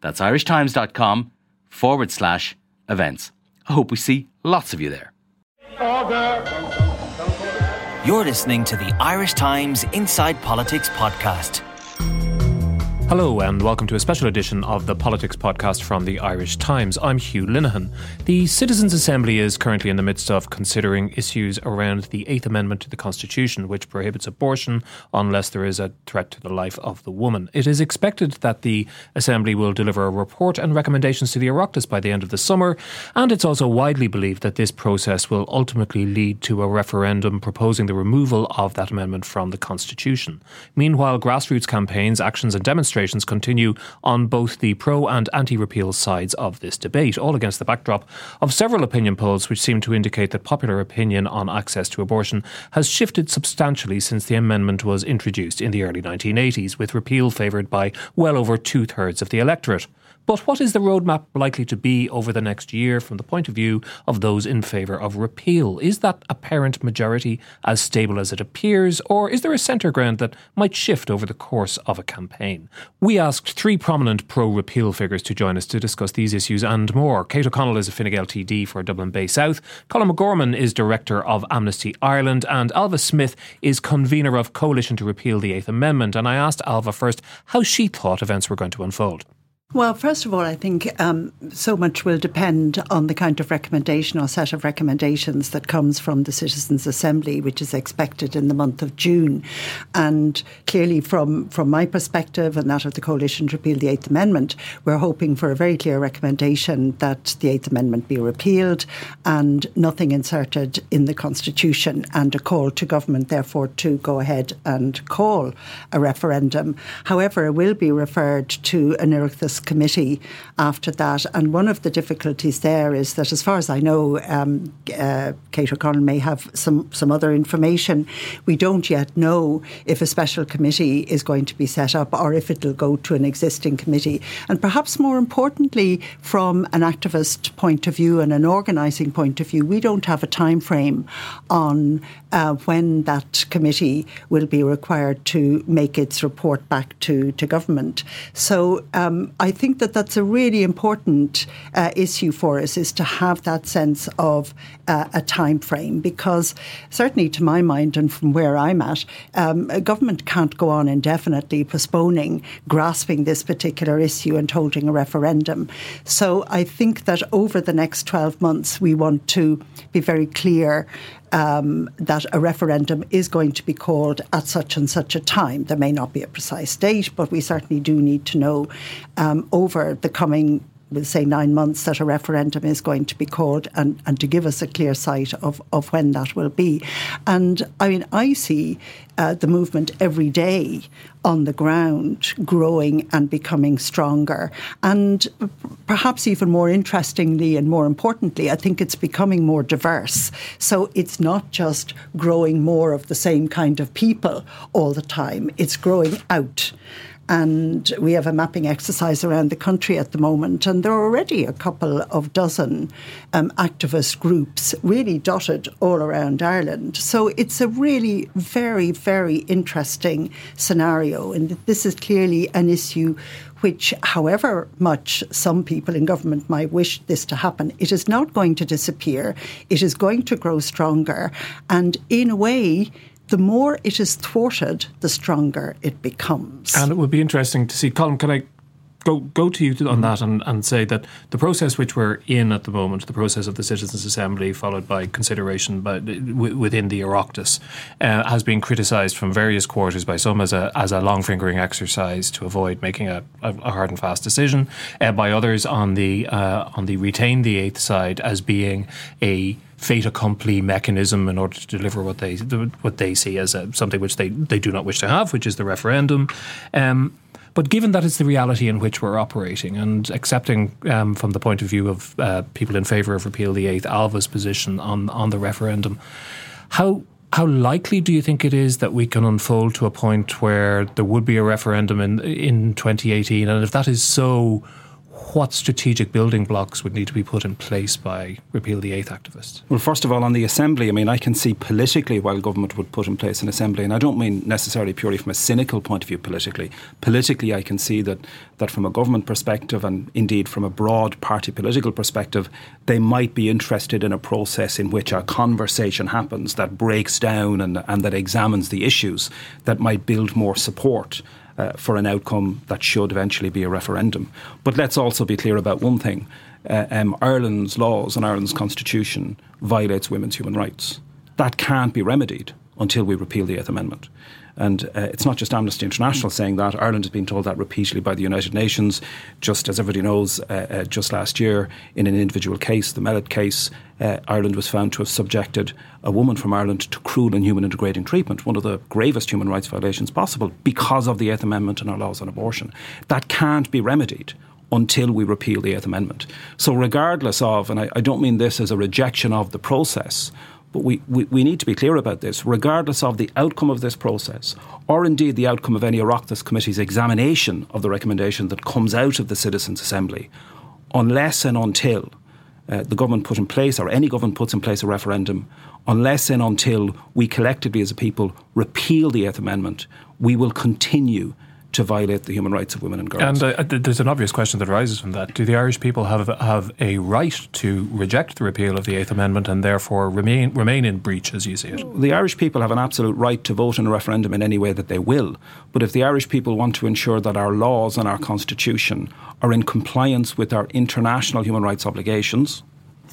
That's irishtimes.com forward slash events. I hope we see lots of you there. You're listening to the Irish Times Inside Politics podcast. Hello, and welcome to a special edition of the Politics Podcast from the Irish Times. I'm Hugh Linehan. The Citizens' Assembly is currently in the midst of considering issues around the Eighth Amendment to the Constitution, which prohibits abortion unless there is a threat to the life of the woman. It is expected that the Assembly will deliver a report and recommendations to the Oireachtas by the end of the summer, and it's also widely believed that this process will ultimately lead to a referendum proposing the removal of that amendment from the Constitution. Meanwhile, grassroots campaigns, actions, and demonstrations demonstrations continue on both the pro and anti repeal sides of this debate, all against the backdrop of several opinion polls which seem to indicate that popular opinion on access to abortion has shifted substantially since the amendment was introduced in the early 1980s, with repeal favoured by well over two thirds of the electorate. But what is the roadmap likely to be over the next year from the point of view of those in favour of repeal? Is that apparent majority as stable as it appears, or is there a centre ground that might shift over the course of a campaign? We asked three prominent pro repeal figures to join us to discuss these issues and more. Kate O'Connell is a Fine Gael TD for Dublin Bay South, Colm O'Gorman is Director of Amnesty Ireland, and Ailbhe Smyth is convener of Coalition to Repeal the Eighth Amendment. And I asked Alva first how she thought events were going to unfold. Well, first of all, I think um, so much will depend on the kind of recommendation or set of recommendations that comes from the Citizens' Assembly, which is expected in the month of June. And clearly, from, from my perspective and that of the Coalition to Repeal the Eighth Amendment, we're hoping for a very clear recommendation that the Eighth Amendment be repealed and nothing inserted in the Constitution, and a call to government, therefore, to go ahead and call a referendum. However, it will be referred to an Committee after that. And one of the difficulties there is that, as far as I know, um, uh, Kate O'Connell may have some, some other information. We don't yet know if a special committee is going to be set up or if it'll go to an existing committee. And perhaps more importantly, from an activist point of view and an organising point of view, we don't have a time frame on uh, when that committee will be required to make its report back to, to government. So um, I think that that's a really important uh, issue for us is to have that sense of uh, a time frame because certainly to my mind and from where I'm at, um, a government can't go on indefinitely postponing, grasping this particular issue and holding a referendum. So I think that over the next 12 months, we want to be very clear um, that a referendum is going to be called at such and such a time. There may not be a precise date, but we certainly do need to know um, over the coming we'll say nine months that a referendum is going to be called and, and to give us a clear sight of, of when that will be. And I mean, I see uh, the movement every day on the ground growing and becoming stronger. And perhaps even more interestingly and more importantly, I think it's becoming more diverse. So it's not just growing more of the same kind of people all the time, it's growing out. And we have a mapping exercise around the country at the moment, and there are already a couple of dozen um, activist groups really dotted all around Ireland. So it's a really very, very interesting scenario. And this is clearly an issue which, however much some people in government might wish this to happen, it is not going to disappear. It is going to grow stronger. And in a way, the more it is thwarted, the stronger it becomes. And it would be interesting to see, Colm, can I go go to you on that and, and say that the process which we're in at the moment, the process of the Citizens' Assembly, followed by consideration by, w- within the Oireachtas, uh, has been criticised from various quarters by some as a as a long fingering exercise to avoid making a, a hard and fast decision, uh, by others on the uh, on the retain the eighth side as being a fait accompli mechanism in order to deliver what they what they see as a, something which they, they do not wish to have, which is the referendum. Um, But given that it's the reality in which we're operating, and accepting um, from the point of view of uh, people in favour of repeal the eighth, Ailbhe's position on on the referendum, how how likely do you think it is that we can unfold to a point where there would be a referendum in in 2018? And if that is so, what strategic building blocks would need to be put in place by Repeal the Eighth activists? Well, first of all, on the Assembly, I mean, I can see politically why government would put in place an Assembly, and I don't mean necessarily purely from a cynical point of view politically. Politically, I can see that, that from a government perspective and indeed from a broad party political perspective, they might be interested in a process in which a conversation happens that breaks down and, and that examines the issues that might build more support uh, for an outcome that should eventually be a referendum. But let's also be clear about one thing uh, um, Ireland's laws and Ireland's constitution violates women's human rights. That can't be remedied until we repeal the Eighth Amendment. And uh, it's not just Amnesty International saying that. Ireland has been told that repeatedly by the United Nations. Just as everybody knows, uh, uh, just last year, in an individual case, the Mellett case, uh, Ireland was found to have subjected a woman from Ireland to cruel, and inhuman, and degrading treatment, one of the gravest human rights violations possible, because of the Eighth Amendment and our laws on abortion. That can't be remedied until we repeal the Eighth Amendment. So, regardless of, and I, I don't mean this as a rejection of the process, but we, we, we, need to be clear about this, regardless of the outcome of this process, or indeed the outcome of any Oireachtas Committee's examination of the recommendation that comes out of the Citizens' Assembly, unless and until uh, the government put in place, or any government puts in place a referendum, unless and until we collectively as a people repeal the Eighth Amendment, we will continue to violate the human rights of women and girls. And uh, there's an obvious question that arises from that: Do the Irish people have have a right to reject the repeal of the Eighth Amendment and therefore remain remain in breach, as you see it? The Irish people have an absolute right to vote in a referendum in any way that they will. But if the Irish people want to ensure that our laws and our constitution are in compliance with our international human rights obligations,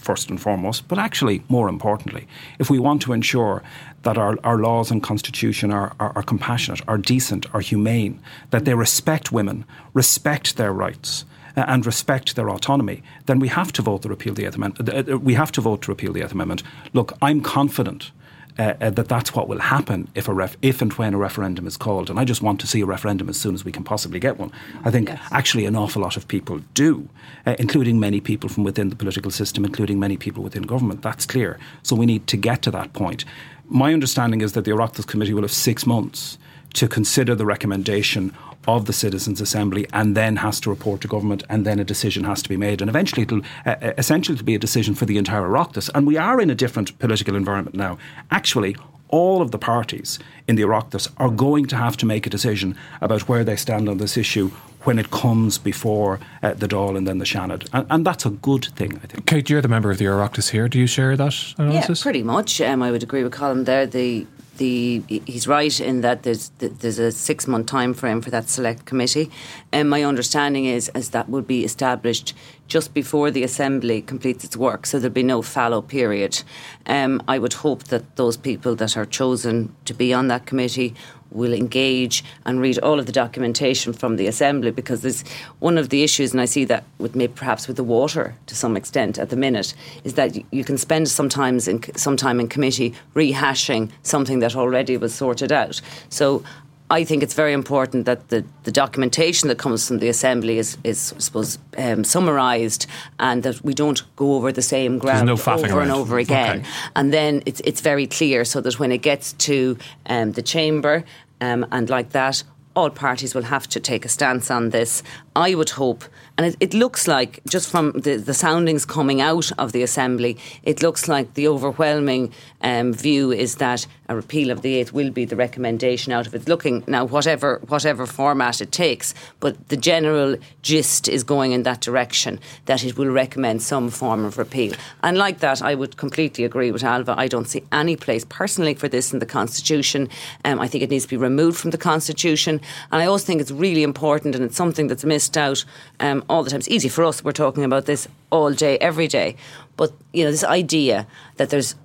first and foremost, but actually, more importantly, if we want to ensure that our, our laws and constitution are, are, are compassionate, are decent, are humane, that they respect women, respect their rights, and respect their autonomy, then we have to vote to repeal the Eighth Amendment. Uh, uh, we have to vote to repeal the Eighth Amendment. Look, I'm confident uh, uh, that that's what will happen if a ref- if and when a referendum is called. And I just want to see a referendum as soon as we can possibly get one. I think yes. actually an awful lot of people do, uh, including many people from within the political system, including many people within government. That's clear. So we need to get to that point. My understanding is that the Oireachtas Committee will have six months to consider the recommendation of the Citizens' Assembly and then has to report to government and then a decision has to be made. And eventually it'll uh, uh essentially it'll be a decision for the entire Oireachtas. And we are in a different political environment now. Actually, all of the parties in the Oireachtas are going to have to make a decision about where they stand on this issue when it comes before uh, the Dáil and then the Seanad. And, and, that's a good thing, I think. Kate, you're the member of the Oireachtas here. Do you share that analysis? Yeah, pretty much. Um, I would agree with Colm there. The the he's right in that there's there's a six month time frame for that select committee, and my understanding is as that would be established just before the assembly completes its work, so there'll be no fallow period. Um, I would hope that those people that are chosen to be on that committee will engage and read all of the documentation from the assembly because there's one of the issues, and I see that with maybe perhaps with the water to some extent at the minute, is that you can spend sometimes in some time in committee rehashing something that already was sorted out. So I think it's very important that the, the documentation that comes from the assembly is, is I suppose, um, summarised, and that we don't go over the same ground no over around. and over again. Okay. And then it's it's very clear, so that when it gets to um, the chamber um, and like that, all parties will have to take a stance on this. I would hope, and it, it looks like, just from the, the, soundings coming out of the Assembly, it looks like the overwhelming um, view is that a repeal of the eighth will be the recommendation out of it. Looking now, whatever whatever format it takes, but the general gist is going in that direction that it will recommend some form of repeal. And like that, I would completely agree with Ailbhe. I don't see any place personally for this in the Constitution. Um, I think it needs to be removed from the Constitution, and I also think it's really important, and it's something that's missed out um, all the time. It's easy for us. We're talking about this all day, every day. But you know, this idea that there's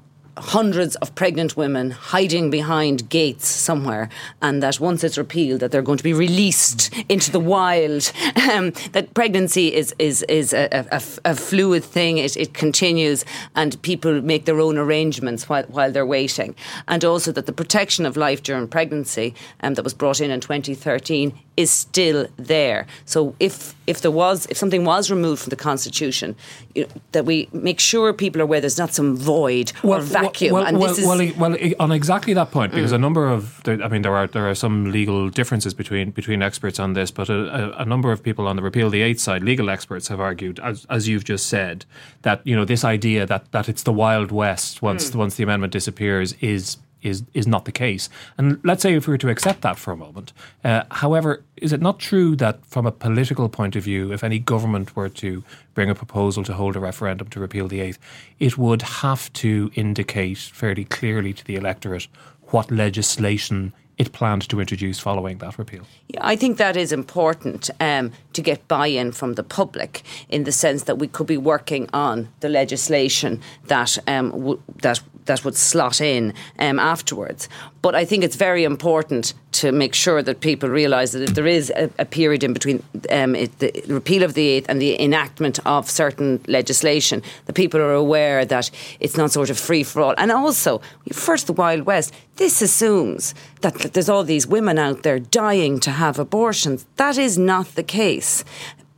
hundreds of pregnant women hiding behind gates somewhere, and that once it's repealed, that they're going to be released into the wild. Um, that pregnancy is is is a, a, a fluid thing; it, it, continues, and people make their own arrangements while while they're waiting. And also that the protection of life during pregnancy, um, that was brought in in 2013, is still there. So if if there was if something was removed from the constitution, you know, that we make sure people are aware there's not some void well, or vacuum. Well, well, well, well, on exactly that point, because mm. a number of I mean there are there are some legal differences between between experts on this, but a, a, a number of people on the repeal the eighth side, legal experts, have argued, as, as you've just said, that you know this idea that that it's the wild west once mm. once the amendment disappears is is is not the case. And let's say if we were to accept that for a moment, uh, however, is it not true that from a political point of view, if any government were to bring a proposal to hold a referendum to repeal the eighth, it would have to indicate fairly clearly to the electorate what legislation it planned to introduce following that repeal. Yeah, I think that is important um, to get buy-in from the public in the sense that we could be working on the legislation that um, w- that that would slot in um, afterwards. But I think it's very important to make sure that people realise that if there is a, a period in between um, it, the repeal of the eighth and the enactment of certain legislation, that people are aware that it's not sort of free for all. And also, first the Wild West, this assumes that, that there's all these women out there dying to have abortions. That is not the case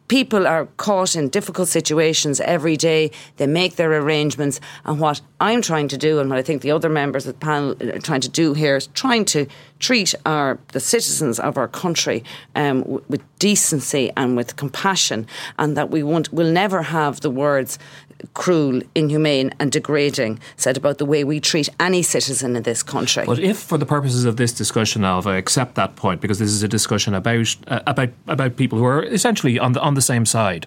people are caught in difficult situations every day. They make their arrangements. And what I'm trying to do, and what I think the other members of the panel are trying to do here, is trying to treat our the citizens of our country um, w- with decency and with compassion, and that we won't, will never have the words cruel, inhumane, and degrading said about the way we treat any citizen in this country. But if, for the purposes of this discussion, Ailbhe, accept that point, because this is a discussion about uh, about about people who are essentially on the on the same side,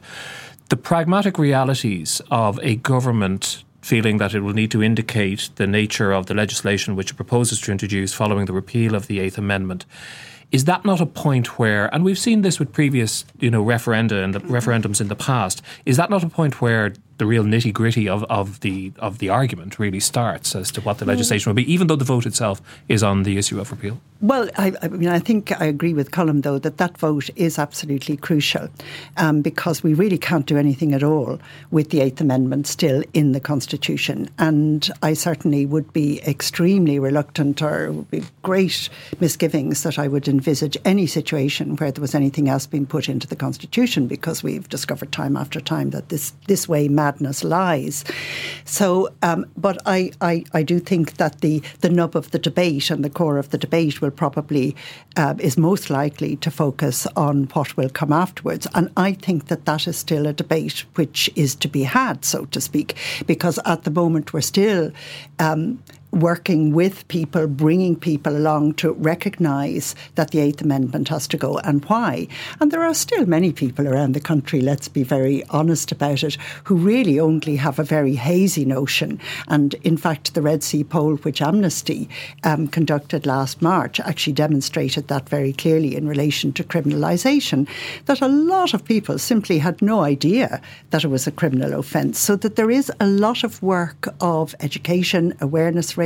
the pragmatic realities of a government feeling that it will need to indicate the nature of the legislation which it proposes to introduce following the repeal of the Eighth Amendment. Is that not a point where, and we've seen this with previous, you know, referenda and the referendums in the past, is that not a point where the real nitty gritty of, of the of the argument really starts as to what the legislation will be, even though the vote itself is on the issue of repeal. Well, I, I mean, I think I agree with Colm though that that vote is absolutely crucial um, because we really can't do anything at all with the Eighth Amendment still in the Constitution, and I certainly would be extremely reluctant or would be great misgivings that I would envisage any situation where there was anything else being put into the Constitution because we've discovered time after time that this this way madness lies. So, um, but I, I, I do think that the, the nub of the debate and the core of the debate will probably uh, is most likely to focus on what will come afterwards. And I think that that is still a debate which is to be had, so to speak, because at the moment we're still um, working with people, bringing people along to recognise that the Eighth Amendment has to go and why. And there are still many people around the country, let's be very honest about it, who really only have a very hazy notion. And in fact, the Red C poll, which Amnesty um, conducted last March, actually demonstrated that very clearly in relation to criminalisation, that a lot of people simply had no idea that it was a criminal offence. So that there is a lot of work of education, awareness raising,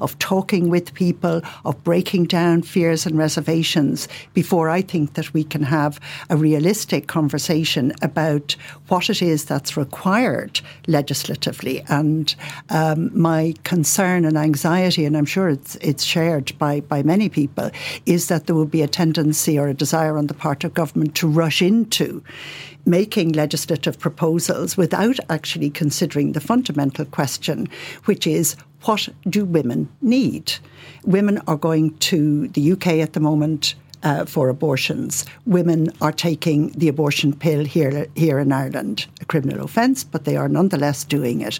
of talking with people, of breaking down fears and reservations before I think that we can have a realistic conversation about what it is that's required legislatively. And um, my concern and anxiety, and I'm sure it's, it's shared by, by many people, is that there will be a tendency or a desire on the part of government to rush into making legislative proposals without actually considering the fundamental question, which is what do women need? Women are going to the UK at the moment uh, for abortions. Women are taking the abortion pill here, here in Ireland, a criminal offence, but they are nonetheless doing it.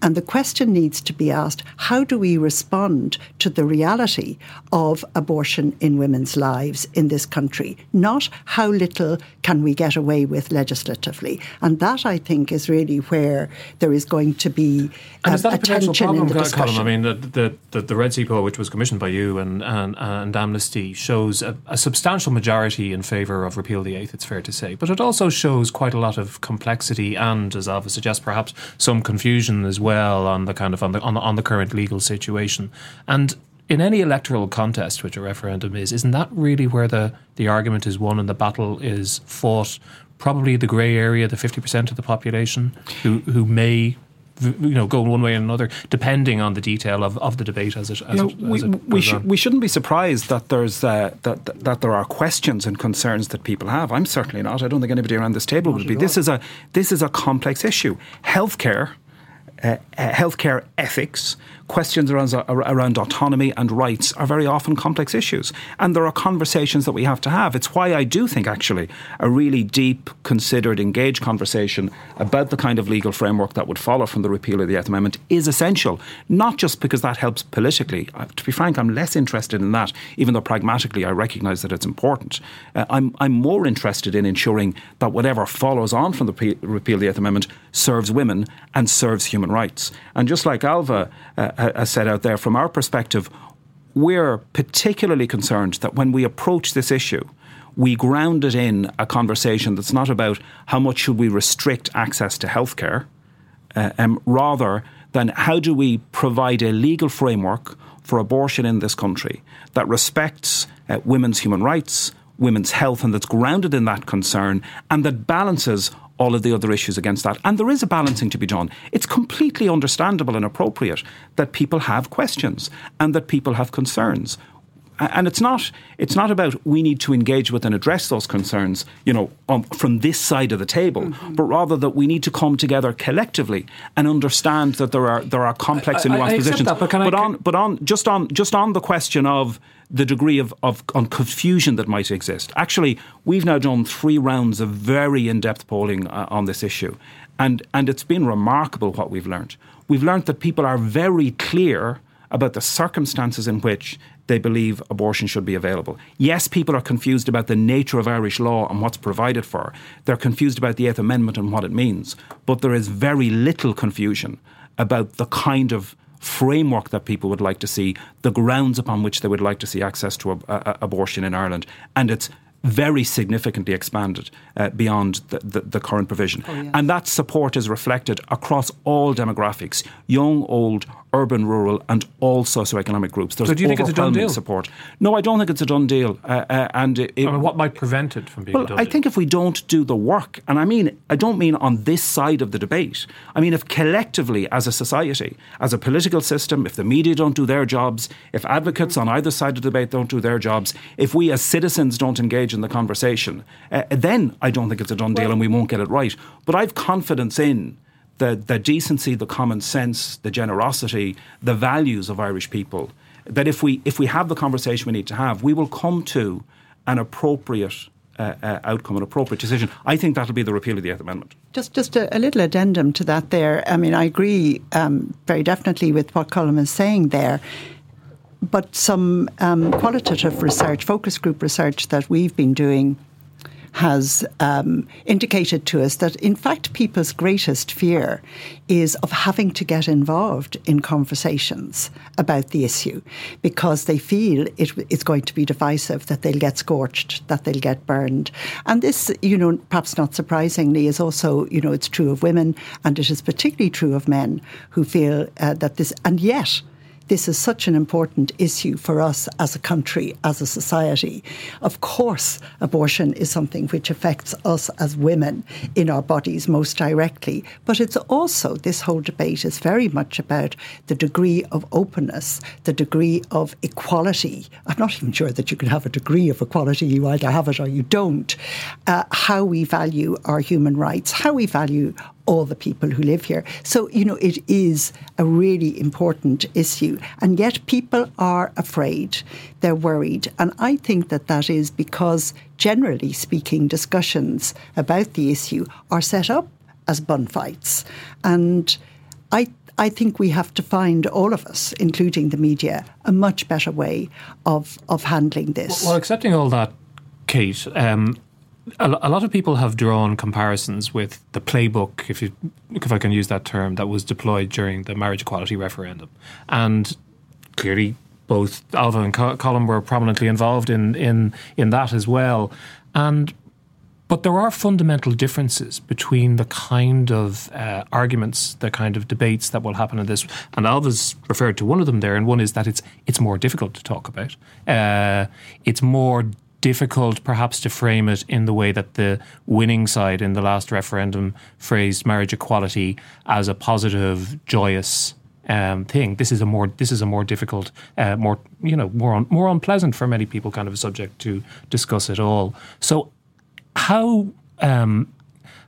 And the question needs to be asked how do we respond to the reality of abortion in women's lives in this country? Not how little can we get away with legislatively. And that, I think, is really where there is going to be and is that a potential problem? I mean, the, the, the, the Red C poll, which was commissioned by you and, and, and Amnesty, shows a, a substantial majority in favour of repeal the eighth. It's fair to say, but it also shows quite a lot of complexity and, as Ailbhe suggests, perhaps some confusion as well on the kind of on the on the, on the current legal situation. And in any electoral contest, which a referendum is, isn't that really where the, the argument is won and the battle is fought? Probably the grey area, the 50% of the population who, who may you know, go one way or another, depending on the detail of, of the debate as it. As you know, it, we, it we, sh- we shouldn't be surprised that there's uh, that, that, that there are questions and concerns that people have. I'm certainly not. I don't think anybody around this table not would be. This is a this is a complex issue. Healthcare uh, uh, healthcare ethics, questions around, around autonomy and rights are very often complex issues. And there are conversations that we have to have. It's why I do think, actually, a really deep, considered, engaged conversation about the kind of legal framework that would follow from the repeal of the Eighth Amendment is essential. Not just because that helps politically. Uh, to be frank, I'm less interested in that, even though pragmatically I recognise that it's important. Uh, I'm, I'm more interested in ensuring that whatever follows on from the repeal of the Eighth Amendment serves women and serves human rights. And just like Ailbhe uh, has set out there, from our perspective, we're particularly concerned that when we approach this issue, we ground it in a conversation that's not about how much should we restrict access to healthcare, uh, um, rather than how do we provide a legal framework for abortion in this country that respects uh, women's human rights, women's health, and that's grounded in that concern, and that balances all of the other issues against that. And there is a balancing to be done. It's completely understandable and appropriate that people have questions and that people have concerns. And it's not it's not about we need to engage with and address those concerns, you know, um, from this side of the table, mm-hmm. but rather that we need to come together collectively and understand that there are there are complex and nuanced positions. That, but, but on but on just on just on the question of the degree of, of on confusion that might exist. Actually, we've now done three rounds of very in depth polling uh, on this issue, and, and it's been remarkable what we've learned. We've learned that people are very clear about the circumstances in which they believe abortion should be available. Yes, people are confused about the nature of Irish law and what's provided for. They're confused about the Eighth Amendment and what it means. But there is very little confusion about the kind of framework that people would like to see, the grounds upon which they would like to see access to abortion in Ireland. And it's very significantly expanded uh, beyond the, the, the, current provision. Oh, yes. And that support is reflected across all demographics young, old, urban, rural, and all socioeconomic groups. There's so do you think it's a done deal? Support. No, I don't think it's a done deal. Uh, uh, and it, I mean, what might prevent it from being well, done? I think if we don't do the work, and I mean, I don't mean on this side of the debate. I mean, if collectively, as a society, as a political system, if the media don't do their jobs, if advocates on either side of the debate don't do their jobs, if we as citizens don't engage in the conversation, uh, then I don't think it's a done deal, and we won't get it right. But I've confidence in the, the decency, the common sense, the generosity, the values of Irish people, that if we, if we have the conversation we need to have, we will come to an appropriate uh, uh, outcome, an appropriate decision. I think that'll be the repeal of the Eighth Amendment. Just, just a, a little addendum to that. There, I mean, I agree um, very definitely with what Colm is saying there. But some um, qualitative research, focus group research that we've been doing has um, indicated to us that, in fact, people's greatest fear is of having to get involved in conversations about the issue because they feel it, it's going to be divisive, that they'll get scorched, that they'll get burned. And this, you know, perhaps not surprisingly, is also, you know, it's true of women and it is particularly true of men who feel uh, that this, and yet, this is such an important issue for us as a country, as a society. Of course, abortion is something which affects us as women in our bodies most directly, but it's also, this whole debate is very much about the degree of openness, the degree of equality. I'm not even sure that you can have a degree of equality, you either have it or you don't. Uh, how we value our human rights, how we value all the people who live here. So, you know, it is a really important issue. And yet people are afraid, they're worried. And I think that that is because, generally speaking, discussions about the issue are set up as bun fights. And I I think we have to find all of us, including the media, a much better way of of handling this. Well, accepting all that, Kate, um, a, lot of people have drawn comparisons with the playbook, if you, if I can use that term, that was deployed during the marriage equality referendum, and clearly both Ailbhe and Colm were prominently involved in in in that as well, and but there are fundamental differences between the kind of uh, arguments, the kind of debates that will happen in this. And Ailbhe's referred to one of them there, and one is that it's it's more difficult to talk about. Uh, it's more difficult, perhaps, to frame it in the way that the winning side in the last referendum phrased marriage equality as a positive, joyous. Um, thing. This is a more this is a more difficult, uh, more you know more un, more unpleasant for many people kind of a subject to discuss at all. So how um,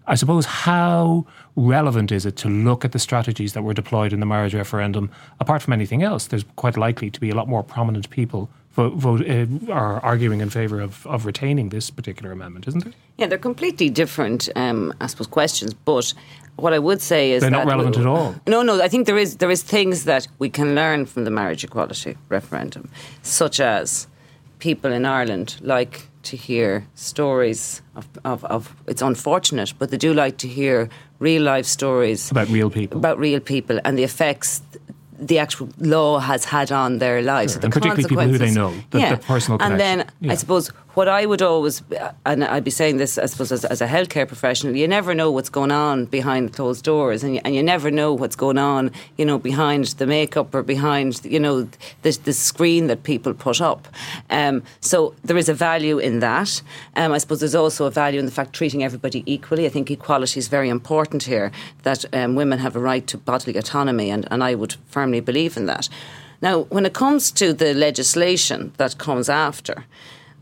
I suppose how relevant is it to look at the strategies that were deployed in the marriage referendum? Apart from anything else, there's quite likely to be a lot more prominent people vote, vote uh, are arguing in favour of, of retaining this particular amendment, isn't there? Yeah, they're completely different, um, I suppose, questions. But what I would say is they're not relevant we, at all. No, no. I think there is there is things that we can learn from the marriage equality referendum, such as people in Ireland like to hear stories of, of, of, it's unfortunate, but they do like to hear real life stories about real people, about real people, and the effects the actual law has had on their lives, sure. and particularly people who they know, the, yeah. the personal. Connection. And then yeah. I suppose what I would always, and I'd be saying this, I suppose, as, as, a healthcare professional, you never know what's going on behind closed doors, and you, and you never know what's going on, you know, behind the makeup or behind, you know, the, the screen that people put up. Um, so there is a value in that. Um, I suppose there's also a value in the fact treating everybody equally. I think equality is very important here. That um, women have a right to bodily autonomy, and, and I would firmly believe in that. Now, when it comes to the legislation that comes after,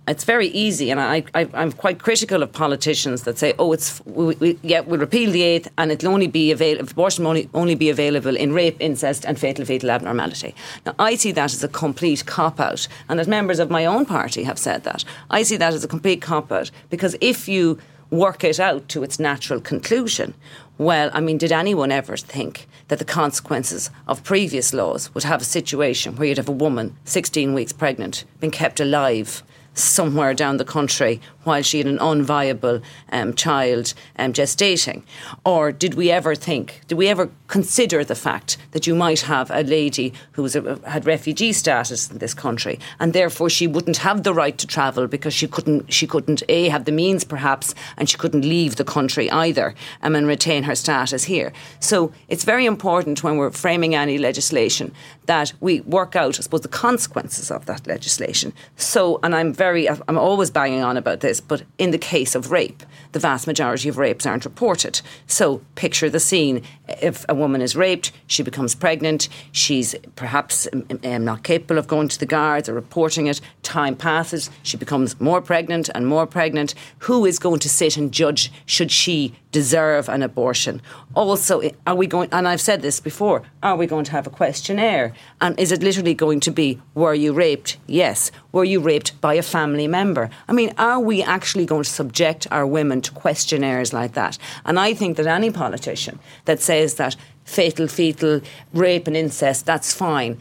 it's very easy, and I, am quite critical of politicians that say, "Oh, it's we, we, yeah, we'll repeal the eighth, and it'll only be available. Abortion will only, only be available in rape, incest, and fatal fetal abnormality." Now, I see that as a complete cop out, and as members of my own party have said that, I see that as a complete cop out because if you work it out to its natural conclusion, well, I mean, did anyone ever think that the consequences of previous laws would have a situation where you'd have a woman 16 weeks pregnant being kept alive somewhere down the country while she had an unviable um, child um, gestating? Or did we ever think, did we ever consider the fact that you might have a lady who was a, had refugee status in this country and therefore she wouldn't have the right to travel because she couldn't, she couldn't A, have the means perhaps, and she couldn't leave the country either um, and retain her status here. So it's very important when we're framing any legislation that we work out, I suppose, the consequences of that legislation. So, and I'm very, I'm always banging on about this, but in the case of rape, the vast majority of rapes aren't reported. So picture the scene. If a woman is raped, she becomes pregnant, she's perhaps um, um, not capable of going to the guards or reporting it, time passes, she becomes more pregnant and more pregnant. Who is going to sit and judge should she deserve an abortion? Also, are we going, and I've said this before, are we going to have a questionnaire? And is it literally going to be, were you raped? Yes. Were you raped by a family member? I mean, are we actually going to subject our women to questionnaires like that? And I think that any politician that says that fatal fetal rape and incest, that's fine.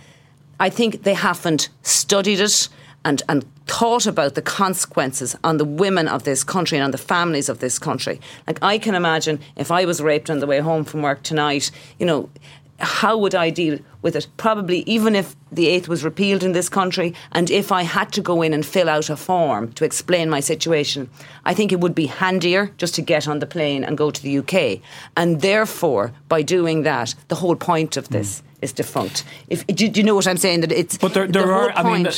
I think they haven't studied it and, and thought about the consequences on the women of this country and on the families of this country. Like, I can imagine if I was raped on the way home from work tonight, you know, how would I deal with it? Probably even if the eighth was repealed in this country and if I had to go in and fill out a form to explain my situation, I think it would be handier just to get on the plane and go to the UK. And therefore, by doing that, the whole point of this. Mm. Is defunct. If do, do, you know what I'm saying? That it's but there, there the are. I mean,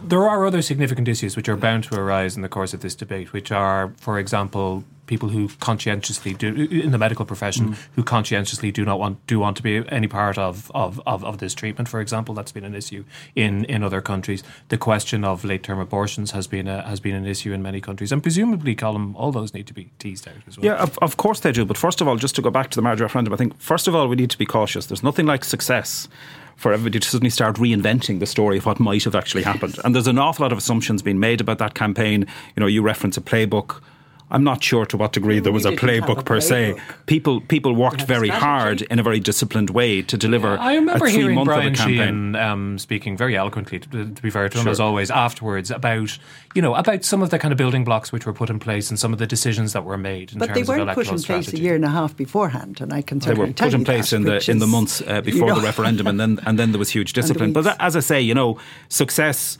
there are other significant issues which are bound to arise in the course of this debate, which are, for example, people who conscientiously do in the medical profession mm. who conscientiously do not want do want to be any part of, of, of, of, this treatment for example that's been an issue in, in other countries the question of late term abortions has been a, has been an issue in many countries and presumably Colm all those need to be teased out as well yeah of, of course they do but first of all just to go back to the marriage referendum I think first of all we need to be cautious there's nothing like success for everybody to suddenly start reinventing the story of what might have actually happened. And there's an awful lot of assumptions being made about that campaign. You know, you reference a playbook I'm not sure to what degree there was a playbook per se. People people worked very hard in a very disciplined way to deliver. Yeah, I remember a hearing month Brian Sheehan um, speaking very eloquently, to, to be fair to him sure. as always, afterwards about you know about some of the kind of building blocks which were put in place and some of the decisions that were made. but they weren't put in place a year and a half beforehand, and I can certainly they were put in place that, in the in the months uh, before you know. the referendum, and then and then there was huge discipline. But as I say, you know, success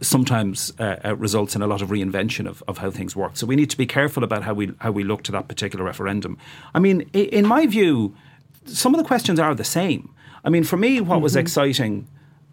sometimes uh, uh, results in a lot of reinvention of, of how things work. So we need to be careful about how we how we look to that particular referendum. I mean, in my view, some of the questions are the same. I mean, for me, what mm-hmm. was exciting.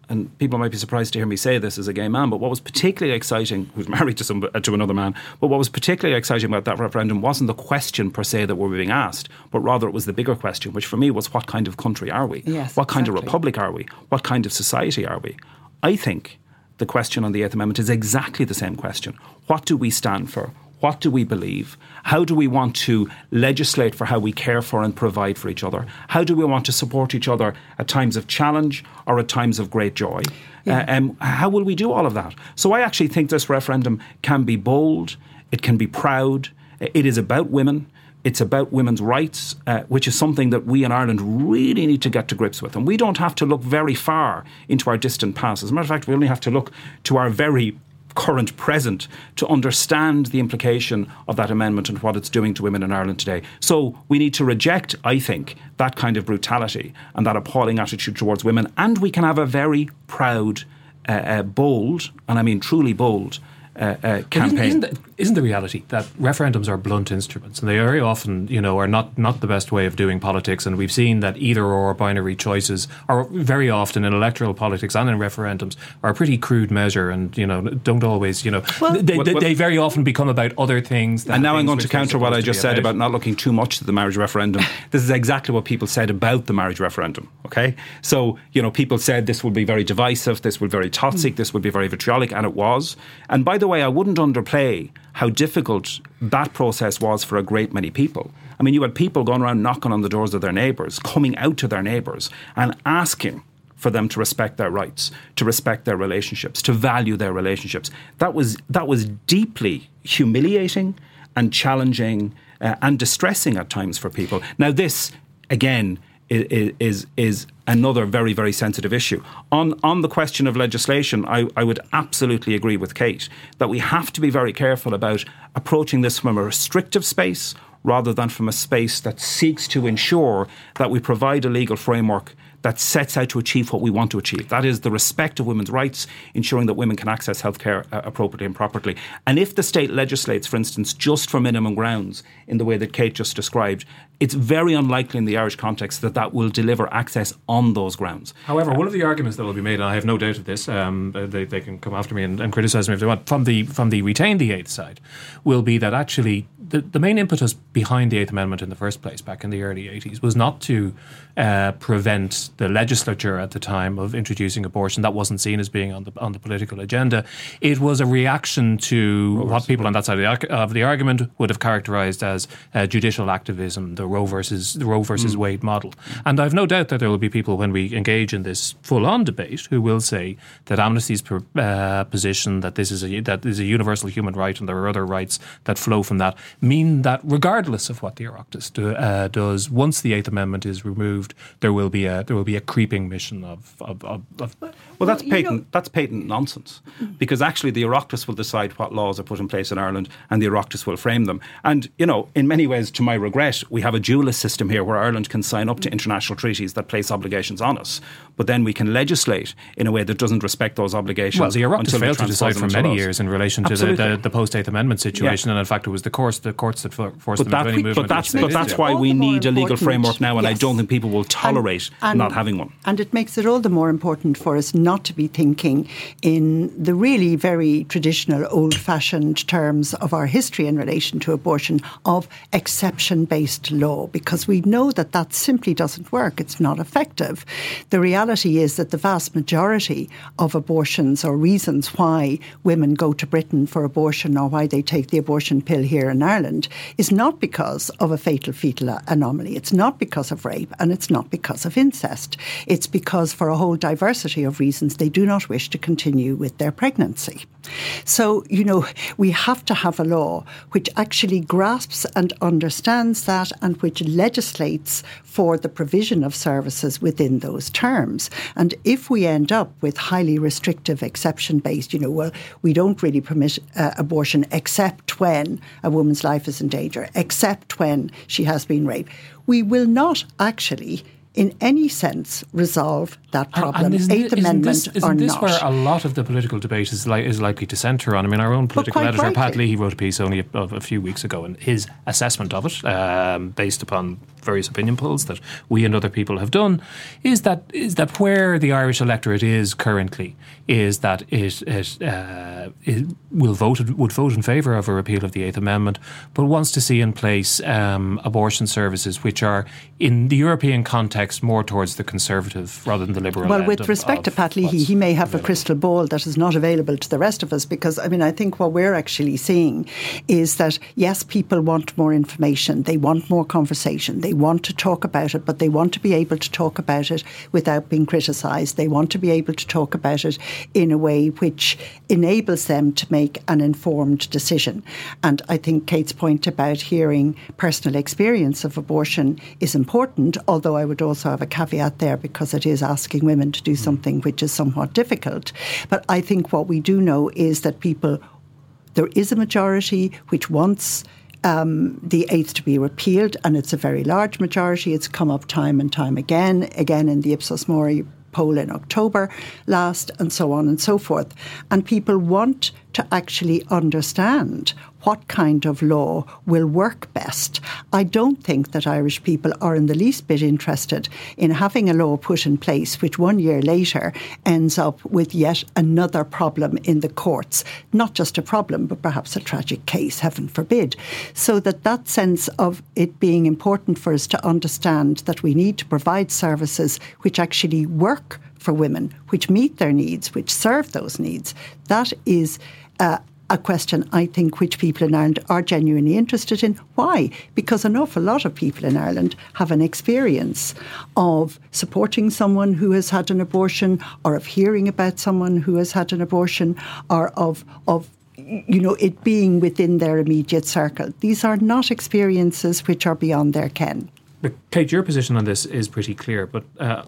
And people might be surprised to hear me say this as a gay man, but what was particularly exciting, who's married to some to another man, but what was particularly exciting about that referendum wasn't the question per se that we were being asked, but rather it was the bigger question, which for me was what kind of country are we? Yes, what kind exactly. of republic are we? What kind of society are we? I think the question on the Eighth Amendment is exactly the same question. What do we stand for? What do we believe? How do we want to legislate for how we care for and provide for each other? How do we want to support each other at times of challenge or at times of great joy? Yeah. Uh, um, how will we do all of that? So I actually think this referendum can be bold, it can be proud, it is about women. It's about women's rights, uh, which is something that we in Ireland really need to get to grips with. And we don't have to look very far into our distant past. As a matter of fact, we only have to look to our very current present to understand the implication of that amendment and what it's doing to women in Ireland today. So we need to reject, I think, that kind of brutality and that appalling attitude towards women. And we can have a very proud, uh, uh, bold, and I mean truly bold, uh, uh, campaign. Isn't, isn't, isn't, the reality that referendums are blunt instruments, and they very often, you know, are not not the best way of doing politics. And we've seen that either or binary choices are very often in electoral politics and in referendums are a pretty crude measure, and you know, don't always, you know, well, they, they, they, very often become about other things. and now I'm going to counter what I just said about. about not looking too much to the marriage referendum. this is exactly what people said about the marriage referendum. Okay, so you know, people said this would be very divisive, this would be very toxic, mm. this would be very vitriolic, and it was. And by the the way, I wouldn't underplay how difficult that process was for a great many people. I mean, you had people going around knocking on the doors of their neighbours, coming out to their neighbours and asking for them to respect their rights, to respect their relationships, to value their relationships. That was that was deeply humiliating and challenging uh, and distressing at times for people. Now, this again is is, another very very sensitive issue. On on the question of legislation, I, I would absolutely agree with Kate that we have to be very careful about approaching this from a restrictive space rather than from a space that seeks to ensure that we provide a legal framework that sets out to achieve what we want to achieve. That is the respect of women's rights, ensuring that women can access healthcare uh, appropriately and properly. And if the state legislates, for instance, just for minimum grounds in the way that Kate just described, it's very unlikely in the Irish context that that will deliver access on those grounds. However, one of the arguments that will be made, and I have no doubt of this, um, they, they, can come after me and, and criticise me if they want, from the from the retain the eighth side, will be that actually the, the main impetus behind the Eighth Amendment in the first place, back in the early 80s, was not to uh, prevent the legislature at the time of introducing abortion. That wasn't seen as being on the on the political agenda. It was a reaction to what people on that side of the, of the argument would have characterised as uh, judicial activism, the Roe versus the Roe versus mm. Wade model. And I've no doubt that there will be people when we engage in this full-on debate who will say that Amnesty's uh, position that this is a that is a universal human right and there are other rights that flow from that mean that regardless of what the Oireachtas do, uh, does, once the Eighth Amendment is removed, there will be a there will be a creeping mission of. of, of, of well, that's patent. Know, that's patent nonsense, because actually the Oireachtas will decide what laws are put in place in Ireland, and the Oireachtas will frame them. And you know, in many ways, to my regret, we have a dualist system here where Ireland can sign up to international treaties that place obligations on us, but then we can legislate in a way that doesn't respect those obligations. Well, the Oireachtas failed to decide for many years in relation to the, the, the post Eighth Amendment situation, yeah. and in fact, it was the course the courts that forced but them that, into any But that's but that's why we need a legal framework now, and yes. I don't think people will tolerate and, and, not having one. And it makes it all the more important for us not to be thinking in the really very traditional, old-fashioned terms of our history in relation to abortion of exception-based law, because we know that that simply doesn't work. It's not effective. The reality is that the vast majority of abortions or reasons why women go to Britain for abortion or why they take the abortion pill here in Ireland is not because of a fatal fetal anomaly. It's not because of rape and it's not because of incest. It's because, for a whole diversity of reasons, they do not wish to continue with their pregnancy. So, you know, we have to have a law which actually grasps and understands that and which legislates for the provision of services within those terms. And if we end up with highly restrictive, exception based, you know, well, we don't really permit uh, abortion except when a woman's life is in danger, except when she has been raped, we will not actually in any sense resolve that problem. Eighth isn't Amendment this, isn't or this not. where a lot of the political debate is, li- is likely to centre on? I mean, our own political editor, Pat rightly. Leahy, wrote a piece only a, a few weeks ago, and his assessment of it, um, based upon various opinion polls that we and other people have done, is that is that where the Irish electorate is currently is that it, it, uh, it will vote would vote in favour of a repeal of the Eighth Amendment, but wants to see in place um, abortion services which are in the European context more towards the conservative rather than the liberal. Well, with of- respect to Pat Leahy, he may have a crystal ball that is not available to the rest of us because, I mean, I think what we're actually seeing is that, yes, people want more information, they want more conversation, they want to talk about it, but they want to be able to talk about it without being criticised. They want to be able to talk about it in a way which enables them to make an informed decision. And I think Kate's point about hearing personal experience of abortion is important, although I would also have a caveat there because it is asking women to do mm. something which is somewhat difficult. But I think what we do know is that people, there is a majority which wants um, the eighth to be repealed, and it's a very large majority. It's come up time and time again, again in the Ipsos Mori poll in October last, and so on and so forth. And people want to actually understand what kind of law will work best. I don't think that Irish people are in the least bit interested in having a law put in place which one year later ends up with yet another problem in the courts. Not just a problem, but perhaps a tragic case, heaven forbid. So that that sense of it being important for us to understand that we need to provide services which actually work for women, which meet their needs, which serve those needs, that is uh, a question I think which people in Ireland are genuinely interested in. Why? Because an awful lot of people in Ireland have an experience of supporting someone who has had an abortion, or of hearing about someone who has had an abortion, or of of you know it being within their immediate circle. These are not experiences which are beyond their ken. Kate, your position on this is pretty clear, but uh,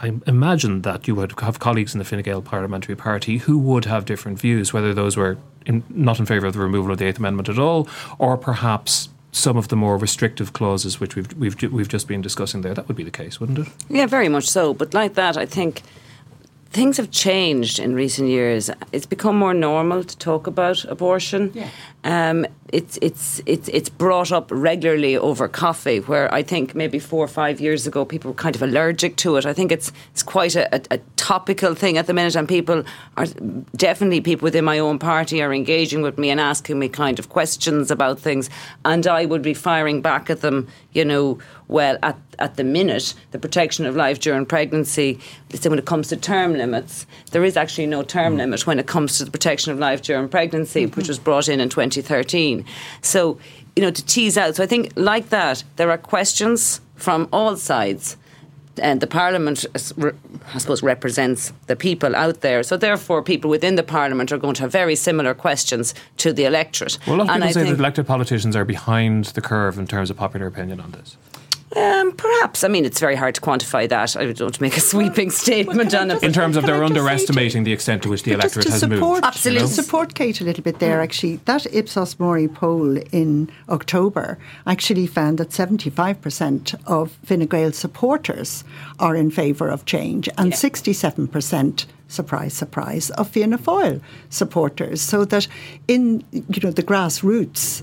I imagine that you would have colleagues in the Fine Gael parliamentary party who would have different views, whether those were in, not in favour of the removal of the Eighth Amendment at all, or perhaps some of the more restrictive clauses which we've we've we've just been discussing there. That would be the case, wouldn't it? Yeah, very much so. But like that, I think things have changed in recent years. It's become more normal to talk about abortion. Yeah. Um, it's it's it's it's brought up regularly over coffee, where I think maybe four or five years ago people were kind of allergic to it. I think it's it's quite a, a, a topical thing at the minute, and people are definitely people within my own party are engaging with me and asking me kind of questions about things, and I would be firing back at them. You know, well at at the minute, the protection of life during pregnancy. say When it comes to term limits, there is actually no term limit when it comes to the protection of life during pregnancy, which was brought in in 2013. So, you know, to tease out. So I think, like that, there are questions from all sides. And the Parliament, uh, I suppose, represents the people out there. So therefore, people within the Parliament are going to have very similar questions to the electorate. Well, a lot of And people I say think- that elected politicians are behind the curve in terms of popular opinion on this. Um, perhaps. I mean, it's very hard to quantify that. I don't want to make a sweeping statement can I on it. In terms of Can they're I just say to underestimating the extent to which the But just electorate to has support, moved. Absolutely. to support Kate a little bit there, actually, that Ipsos Mori poll in October actually found that 75% of Fine Gael supporters are in favour of change and 67%, surprise, surprise, of Fianna Fáil supporters. So that in, you know, the grassroots,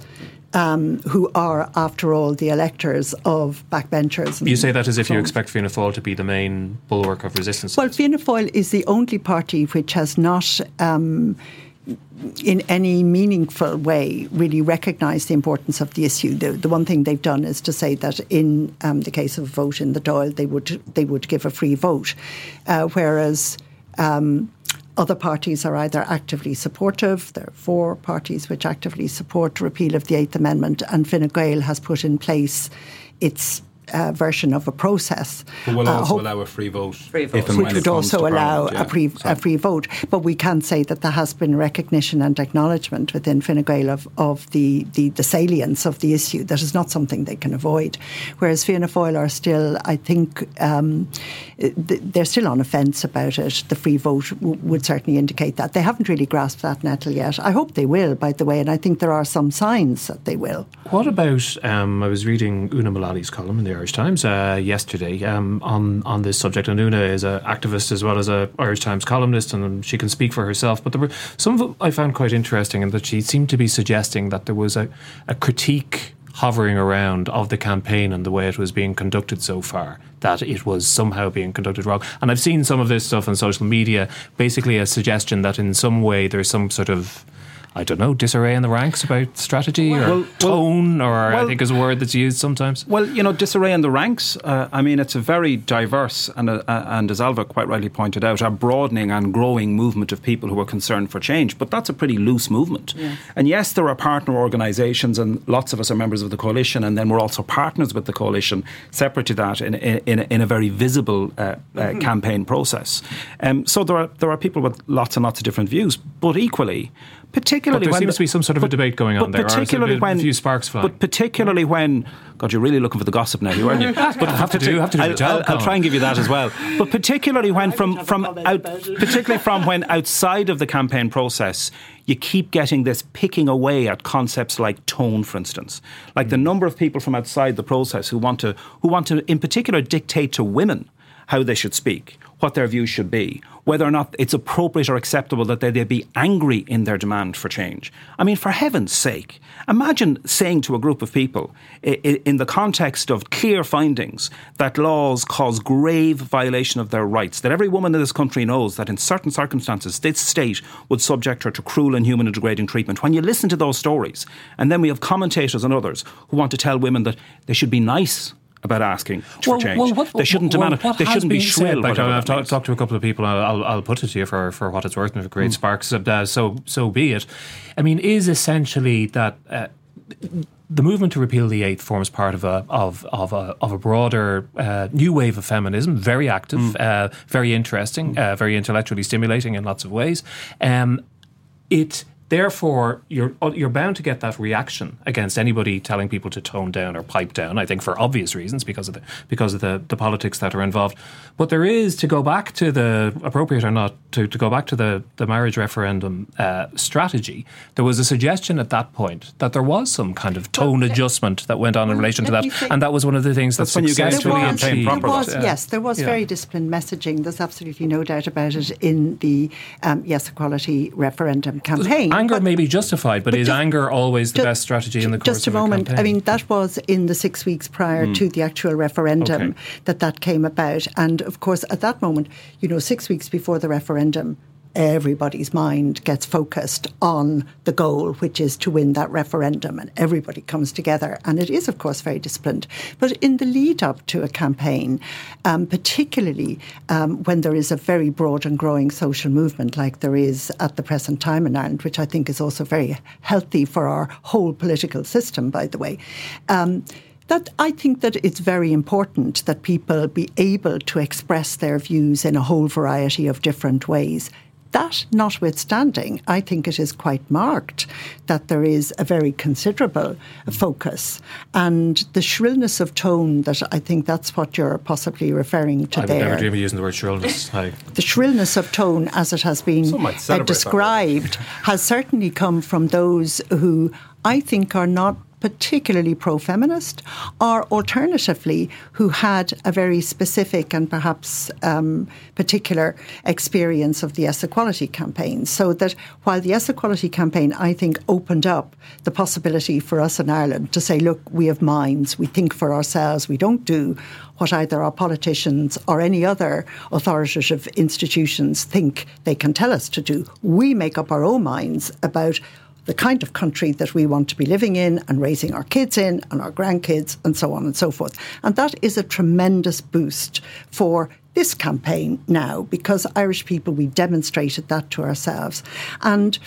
um, who are, after all, the electors of backbenchers. You say that as if you expect Fianna Fáil to be the main bulwark of resistance. Well, Fianna Fáil is the only party which has not, um, in any meaningful way, really recognised the importance of the issue. The, the one thing they've done is to say that in um, the case of a vote in the Dáil, they would they would give a free vote, uh, whereas. Um, other parties are either actively supportive. There are four parties which actively support repeal of the Eighth Amendment, and Fine Gael has put in place its uh, version of a process. But will uh, also hope- allow a free vote. Free vote. if and which when it would comes also allow Parliament, a, pre, yeah. a free vote. But we can say that there has been recognition and acknowledgement within Fine Gael of, of the, the, the salience of the issue. That is not something they can avoid. Whereas Fianna Fáil are still, I think, um, they're still on a fence about it. The free vote w- would certainly indicate that. They haven't really grasped that nettle yet. I hope they will, by the way, and I think there are some signs that they will. What about? Um, I was reading Una Mullally column in the Irish Times uh, yesterday um, on on this subject, and Una is an activist as well as a Irish Times columnist, and she can speak for herself. But there were some of I found quite interesting, in that she seemed to be suggesting that there was a, a critique hovering around of the campaign and the way it was being conducted so far that it was somehow being conducted wrong and i've seen some of this stuff on social media basically a suggestion that in some way there's some sort of I don't know, disarray in the ranks about strategy or Well- well- tone, or I think is a word that's used sometimes. Well, you know, disarray in the ranks. Uh, I mean, it's a very diverse and, uh, and as Ailbhe quite rightly pointed out, a broadening and growing movement of people who are concerned for change. But that's a pretty loose movement. And yes, there are partner organisations, and lots of us are members of the coalition, and then we're also partners with the coalition, separate to that, in in, in, a, very visible uh, uh, campaign process. Um, so there are there are people with lots and lots of different views, but equally. But Particularly there when seems to be some sort of a debate going on there, there Particularly when a few sparks flying? But particularly when, God, you're really looking for the gossip now, you aren't you? But have to do- have to do I'll, job, I'll, I'll try and give you that as well. But particularly when from from out, particularly from when outside of the campaign process, you keep getting this picking away at concepts like tone, for instance, like the mm. number of people from outside the process who want to who want to, in particular, dictate to women how they should speak, what their views should be, whether or not it's appropriate or acceptable that they, they be angry in their demand for change. I mean, for heaven's sake, imagine saying to a group of people in the context of clear findings that laws cause grave violation of their rights, that every woman in this country knows that in certain circumstances this state would subject her to cruel, inhuman, and degrading treatment. When you listen to those stories, and then we have commentators and others who want to tell women that they should be nice about asking for change. they shouldn't demand it. They shouldn't be been said shrill. by- whatever I've that ta- means. talked to a couple of people. and I'll, I'll put it to you for, for what it's worth. and if it creates sparks, uh, so so be it. I mean, is essentially that. Uh, the movement to repeal the eighth forms part of a of of a, of a broader uh, new wave of feminism, very active, uh, very interesting, uh, very intellectually stimulating in lots of ways. Um, it therefore you're uh, you're bound to get that reaction against anybody telling people to tone down or pipe down. I think for obvious reasons because of the because of the, the politics that are involved. But there is to go back to the appropriate or not to, to go back to the the marriage referendum uh, strategy. There was a suggestion at that point that there was some kind of tone adjustment that went on in relation to that, and that was one of the things that That's when you get into successfully a campaign achieved. There was, though. yes, there was Yeah. very disciplined messaging. There's absolutely no doubt about it in the um, Yes Equality referendum campaign. Anger But- may be justified, but, but is just- anger always the Ju- best strategy in the course Just a of moment. campaign? I mean, that was in the six weeks prior hmm. to the actual referendum Okay. that that came about. And of course, at that moment, you know, six weeks before the referendum, everybody's mind gets focused on the goal, which is to win that referendum, and everybody comes together. And it is, of course, very disciplined. But in the lead up to a campaign, um, particularly um, when there is a very broad and growing social movement like there is at the present time in Ireland, which I think is also very healthy for our whole political system, by the way. Um, that I think that it's very important that people be able to express their views in a whole variety of different ways. That notwithstanding, I think it is quite marked that there is a very considerable focus and the shrillness of tone that I think that's what you're possibly referring to I there never dream of using the word shrillness. I, the shrillness of tone, as it has been uh, described, has certainly come from those who I think are not particularly pro feminist, or alternatively, who had a very specific and perhaps um, particular experience of the Yes Equality campaign. So that while the Yes Equality campaign, I think, opened up the possibility for us in Ireland to say, look, we have minds, we think for ourselves, we don't do what either our politicians or any other authoritative institutions think they can tell us to do. We make up our own minds about the kind of country that we want to be living in and raising our kids in and our grandkids and so on and so forth. And that is a tremendous boost for this campaign now because Irish people, we demonstrated that to ourselves. And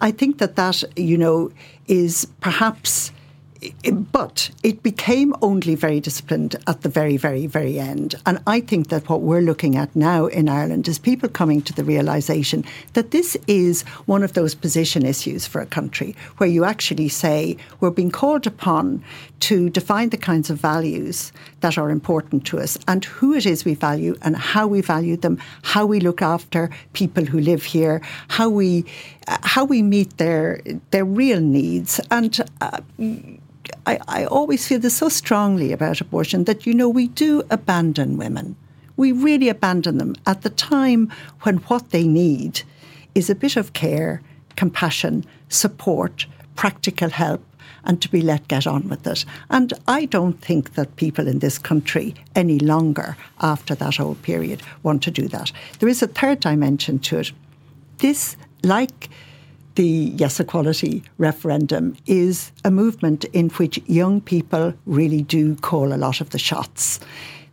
I think that that, you know, is perhaps but it became only very disciplined at the very, very, very end. And I think that what we're looking at now in Ireland is people coming to the realization that this is one of those position issues for a country where you actually say we're being called upon to define the kinds of values that are important to us and who it is we value and how we value them, how we look after people who live here, how we uh, how we meet their their real needs and. Uh, I, I always feel this so strongly about abortion that, you know, we do abandon women. We really abandon them at the time when what they need is a bit of care, compassion, support, practical help, and to be let get on with it. And I don't think that people in this country any longer, after that old period, want to do that. There is a third dimension to it. This, like the Yes Equality referendum is a movement in which young people really do call a lot of the shots.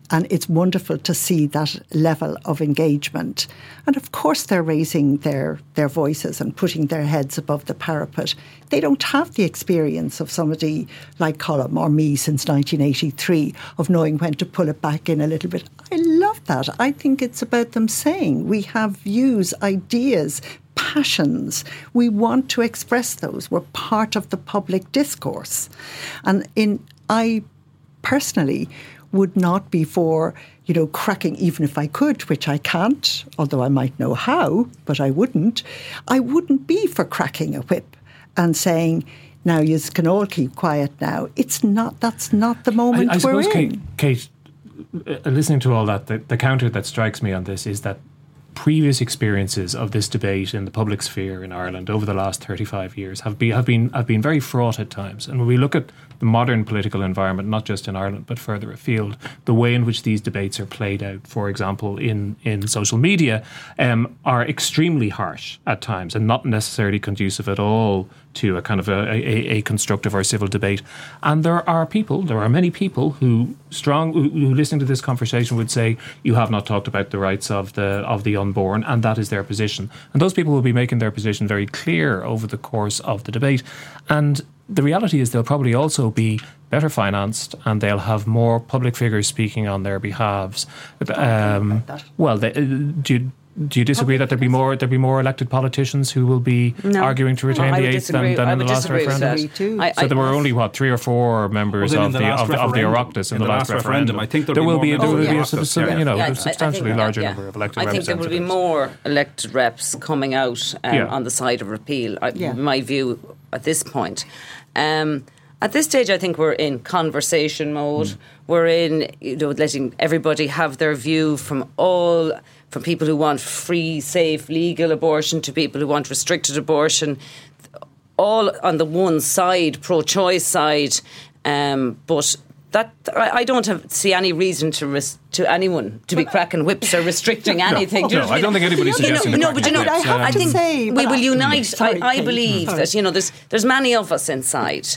And it's wonderful to see that level of engagement. And of course, they're raising their, their voices and putting their heads above the parapet. They don't have the experience of somebody like Colm or me since 1983 of knowing when to pull it back in a little bit. I love that. I think it's about them saying we have views, ideas, passions. We want to express those. We're part of the public discourse. And in I personally would not be for, you know, cracking even if I could, which I can't, although I might know how, but I wouldn't. I wouldn't be for cracking a whip and saying, now you can all keep quiet now. It's not that's not the moment I, I we're suppose, in. Kate, Kate uh, listening to all that, the, the counter that strikes me on this is that previous experiences of this debate in the public sphere in Ireland over the last 35 years have been have been have been very fraught at times. And when we look at the modern political environment, not just in Ireland but further afield, the way in which these debates are played out, for example, in in social media, um, are extremely harsh at times and not necessarily conducive at all to a kind of a, a, a, constructive or civil debate. And there are people, there are many people who strong who, who listening to this conversation would say you have not talked about the rights of the of the unborn, and that is their position. And those people will be making their position very clear over the course of the debate. And the reality is they'll probably also be better financed and they'll have more public figures speaking on their behalves. Um, well, they, uh, do do you disagree that there be more there be more elected politicians who will be no. arguing to retain no, the eighth than, than in the last referendum? I, so there were only what three or four members well, of, the, the of, the, of the Oireachtas in, in the, last, last referendum. I think there will be there will be a, yeah. you know a substantially larger number of elected. Reps. I think there will be more elected reps coming out um, yeah. on the side of repeal. I, my view at this point. Um, at this stage, I think we're in conversation mode. Mm. We're in, you know, letting everybody have their view from all from people who want free, safe, legal abortion to people who want restricted abortion, all on the one side, pro-choice side. Um, but that I don't have, see any reason to res, to anyone to be cracking whips or restricting anything. no, no I don't think anybody's suggesting. No, but you know, I, uh, I think say, we will unite. Sorry, I, I, believe mm. sorry. that you know, there's there's many of us inside,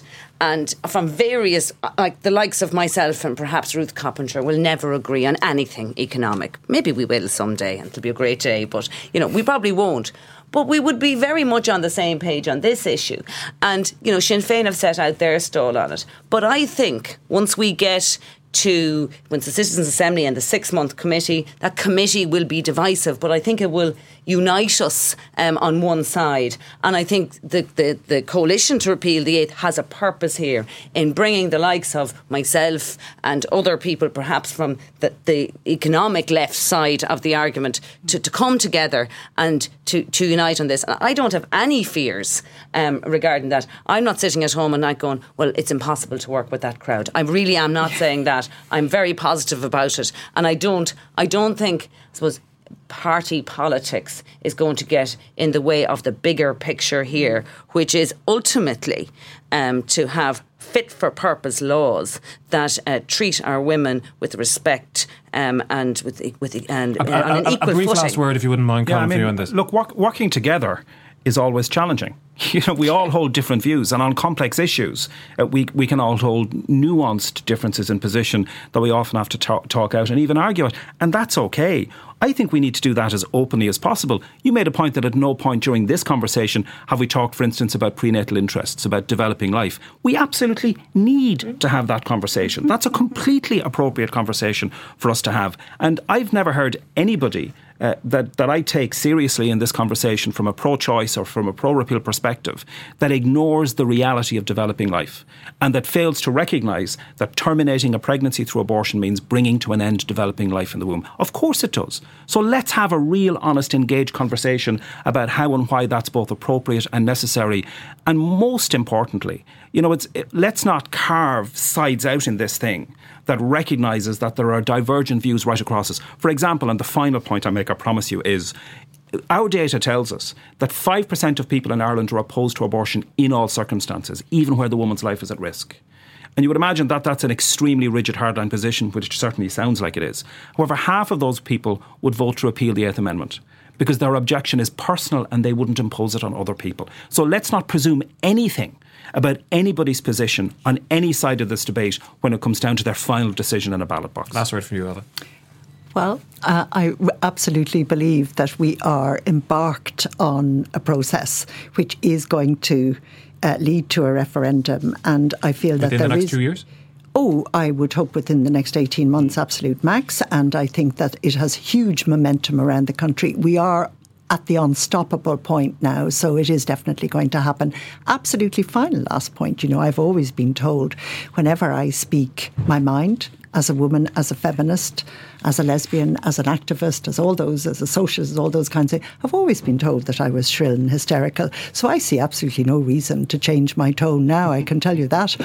and from various uh, like the likes of myself and perhaps Ruth Coppinger will never agree on anything economic. Maybe we will someday, and it'll be a great day. But you know, we probably won't but we would be very much on the same page on this issue. And, you know, Sinn Féin have set out their stall on it. But I think once we get to once the Citizens Assembly and the six month committee, that committee will be divisive, but I think it will unite us um, on one side. And I think the, the, the coalition to repeal the eighth has a purpose here in bringing the likes of myself and other people, perhaps from the, the economic left side of the argument, to, to come together and to, to unite on this. And I don't have any fears um, regarding that. I'm not sitting at home and not going, well, it's impossible to work with that crowd. I really am not saying that. I'm very positive about it. And I don't, I don't think, I suppose, party politics is going to get in the way of the bigger picture here, which is ultimately um, to have fit for purpose laws that uh, treat our women with respect um, and with with and uh, on an equal a, brief footing. last word, if you wouldn't mind, yeah, I mean, on this. Look, work, working together is always challenging. You know, we all hold different views, and on complex issues, uh, we we can all hold nuanced differences in position that we often have to talk, talk out and even argue it, and that's okay. I think we need to do that as openly as possible. You made a point that at no point during this conversation have we talked, for instance, about prenatal interests, about developing life. We absolutely need to have that conversation. That's a completely appropriate conversation for us to have. And I've never heard anybody uh, that, that I take seriously in this conversation from a pro choice or from a pro repeal perspective that ignores the reality of developing life and that fails to recognise that terminating a pregnancy through abortion means bringing to an end developing life in the womb. Of course it does. So let's have a real, honest, engaged conversation about how and why that's both appropriate and necessary. And most importantly, you know, it's, it, let's not carve sides out in this thing that recognises that there are divergent views right across us. For example, and the final point I make, I promise you, is our data tells us that 5% of people in Ireland are opposed to abortion in all circumstances, even where the woman's life is at risk. And you would imagine that that's an extremely rigid hardline position, which certainly sounds like it is. However, half of those people would vote to repeal the Eighth Amendment because their objection is personal and they wouldn't impose it on other people. So let's not presume anything about anybody's position on any side of this debate when it comes down to their final decision in a ballot box. Last word from you, Ailbhe. Well, uh, I absolutely believe that we are embarked on a process which is going to uh, lead to a referendum, and I feel Within that there the next is- two years? Oh, I would hope within the next 18 months, absolute max. And I think that it has huge momentum around the country. We are at the unstoppable point now, so it is definitely going to happen. Absolutely final last point. You know, I've always been told whenever I speak my mind, as a woman, as a feminist, as a lesbian, as an activist, as all those, as a socialist, as all those kinds of I've always been told that I was shrill and hysterical. So I see absolutely no reason to change my tone now, I can tell you that.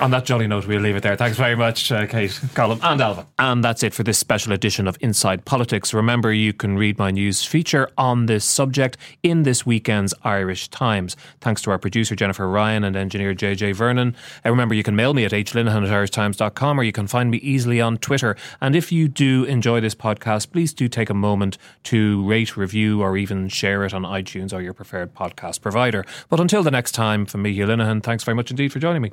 On that jolly note, we'll leave it there. Thanks very much, uh, Kate, Colm, and Ailbhe. And that's it for this special edition of Inside Politics. Remember, you can read my news feature on this subject in this weekend's Irish Times. Thanks to our producer, Jennifer Ryan, and engineer, JJ Vernon. And remember, you can mail me at hlinehan at irishtimes.com or you can find me easily on Twitter. And if you do enjoy this podcast, please do take a moment to rate, review, or even share it on iTunes or your preferred podcast provider. But until the next time, from me, Hugh Linehan, thanks very much indeed for joining me.